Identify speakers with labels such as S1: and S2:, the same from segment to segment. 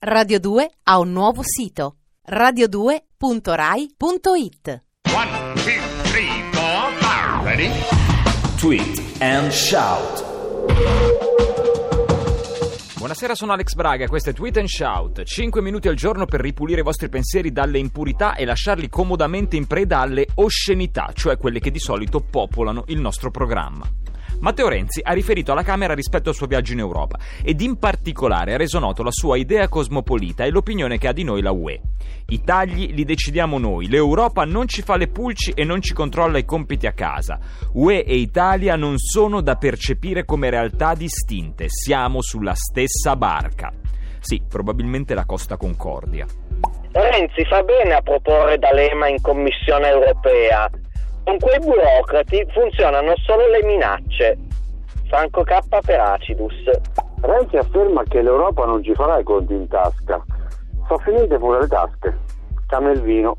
S1: Radio 2 ha un nuovo sito radio2.rai.it
S2: One, two, three, four, five. Ready?
S3: Tweet and shout.
S4: Buonasera, sono Alex Braga, questo è Tweet and Shout. 5 minuti al giorno per ripulire i vostri pensieri dalle impurità e lasciarli comodamente in preda alle oscenità, cioè quelle che di solito popolano il nostro programma. Matteo Renzi ha riferito alla Camera rispetto al suo viaggio in Europa ed in particolare ha reso noto la sua idea cosmopolita e l'opinione che ha di noi la UE. I tagli li decidiamo noi, l'Europa non ci fa le pulci e non ci controlla i compiti a casa. UE e Italia non sono da percepire come realtà distinte, siamo sulla stessa barca. Sì, probabilmente la Costa Concordia.
S5: Renzi fa bene a proporre D'Alema in Commissione europea, con quei burocrati funzionano solo le minacce. Franco K per Acidus.
S6: Renzi afferma che l'Europa non ci farà i conti in tasca. Sono finite pure le tasche. Cambia il vino.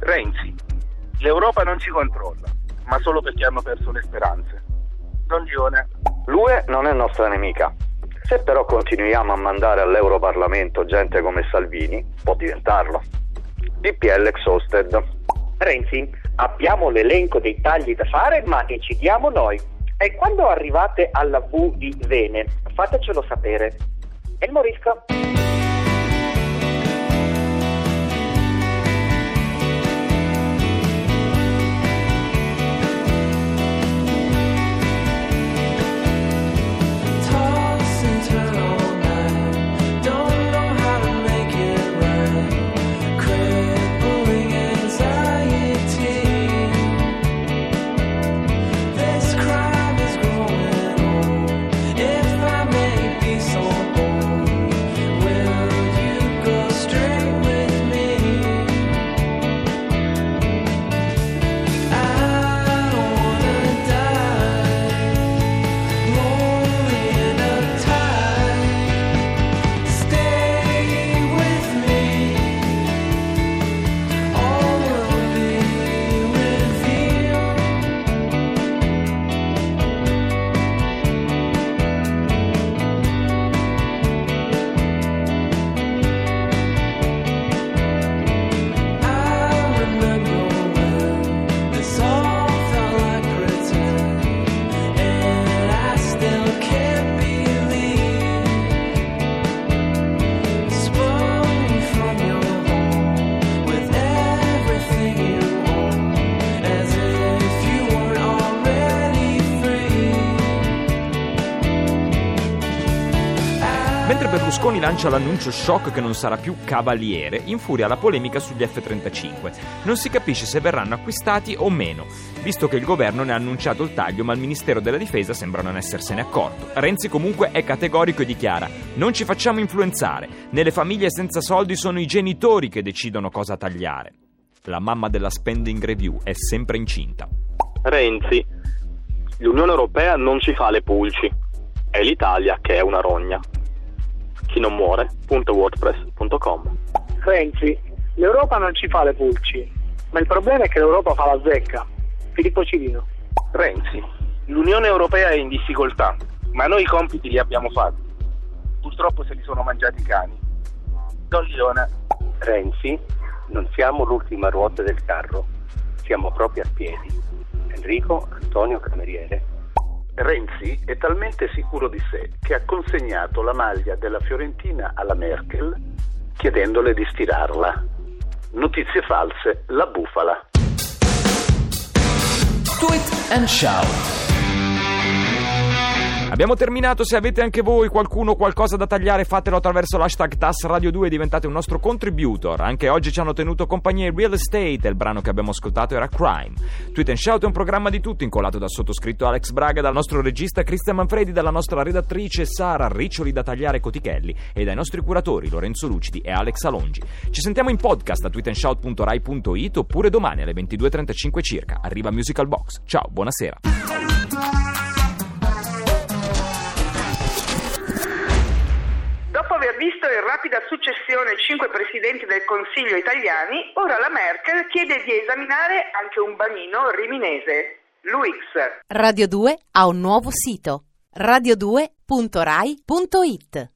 S7: Renzi, l'Europa non ci controlla, ma solo perché hanno perso le speranze. Don Gione.
S6: L'UE non è nostra nemica. Se però continuiamo a mandare all'Europarlamento gente come Salvini, può diventarlo. DPL exhausted.
S5: Renzi, abbiamo l'elenco dei tagli da fare, ma decidiamo noi. E quando arrivate alla V di Vene, fatecelo sapere. E morisco?
S4: Mentre Berlusconi lancia l'annuncio shock che non sarà più cavaliere, infuria la polemica sugli F-35. Non si capisce se verranno acquistati o meno, visto che il governo ne ha annunciato il taglio ma il Ministero della Difesa sembra non essersene accorto. Renzi comunque è categorico e dichiara non ci facciamo influenzare, nelle famiglie senza soldi sono i genitori che decidono cosa tagliare. La mamma della spending review è sempre incinta.
S8: Renzi, l'Unione Europea non ci fa le pulci, è l'Italia che è una rogna. Chi non muore, .wordpress.com
S9: Renzi, l'Europa non ci fa le pulci, ma il problema è che l'Europa fa la zecca. Filippo Cirino.
S7: Renzi, l'Unione Europea è in difficoltà, ma noi i compiti li abbiamo fatti. Purtroppo se li sono mangiati i cani. Don Lione.
S6: Renzi, non siamo l'ultima ruota del carro, siamo proprio a piedi. Enrico Antonio Cameriere.
S10: Renzi è talmente sicuro di sé che ha consegnato la maglia della Fiorentina alla Merkel chiedendole di stirarla. Notizie false, la bufala.
S3: Tweet and shout.
S4: Abbiamo terminato, se avete anche voi qualcuno qualcosa da tagliare fatelo attraverso l'hashtag TAS Radio 2 e diventate un nostro contributor. Anche oggi ci hanno tenuto compagnia in Real Estate il brano che abbiamo ascoltato era Crime. Tweet and Shout è un programma di tutti incollato dal sottoscritto Alex Braga, dal nostro regista Cristian Manfredi, dalla nostra redattrice Sara Riccioli da tagliare Cotichelli e dai nostri curatori Lorenzo Lucidi e Alex Alongi. Ci sentiamo in podcast a tweetandshout.rai.it oppure domani alle 22.35 circa. Arriva Musical Box. Ciao, buonasera.
S11: In rapida successione cinque presidenti del Consiglio italiani, ora la Merkel chiede di esaminare anche un bambino riminese, l'UX.
S1: Radio 2 ha un nuovo sito radio2.rai.it